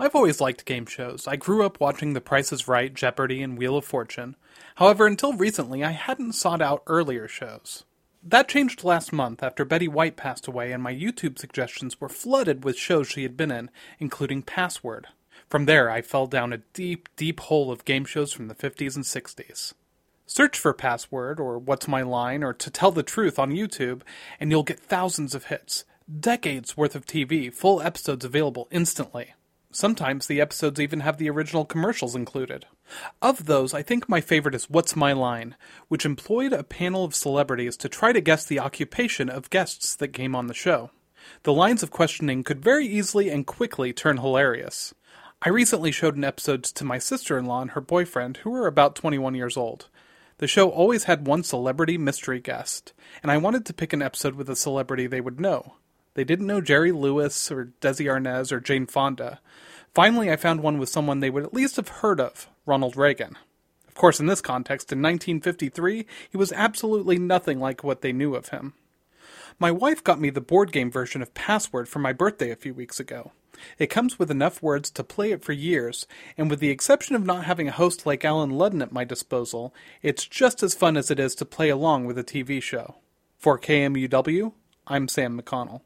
I've always liked game shows. I grew up watching The Price is Right, Jeopardy, and Wheel of Fortune. However, until recently, I hadn't sought out earlier shows. That changed last month after Betty White passed away, and my YouTube suggestions were flooded with shows she had been in, including Password. From there, I fell down a deep, deep hole of game shows from the 50s and 60s. Search for Password, or What's My Line, or To Tell the Truth on YouTube, and you'll get thousands of hits. Decades worth of TV, full episodes available instantly. Sometimes the episodes even have the original commercials included. Of those, I think my favorite is What's My Line, which employed a panel of celebrities to try to guess the occupation of guests that came on the show. The lines of questioning could very easily and quickly turn hilarious. I recently showed an episode to my sister in law and her boyfriend, who were about 21 years old. The show always had one celebrity mystery guest, and I wanted to pick an episode with a celebrity they would know. They didn't know Jerry Lewis or Desi Arnaz or Jane Fonda. Finally, I found one with someone they would at least have heard of Ronald Reagan. Of course, in this context, in 1953, he was absolutely nothing like what they knew of him. My wife got me the board game version of Password for my birthday a few weeks ago. It comes with enough words to play it for years, and with the exception of not having a host like Allen Ludden at my disposal, it's just as fun as it is to play along with a TV show. For KMUW, I'm Sam McConnell.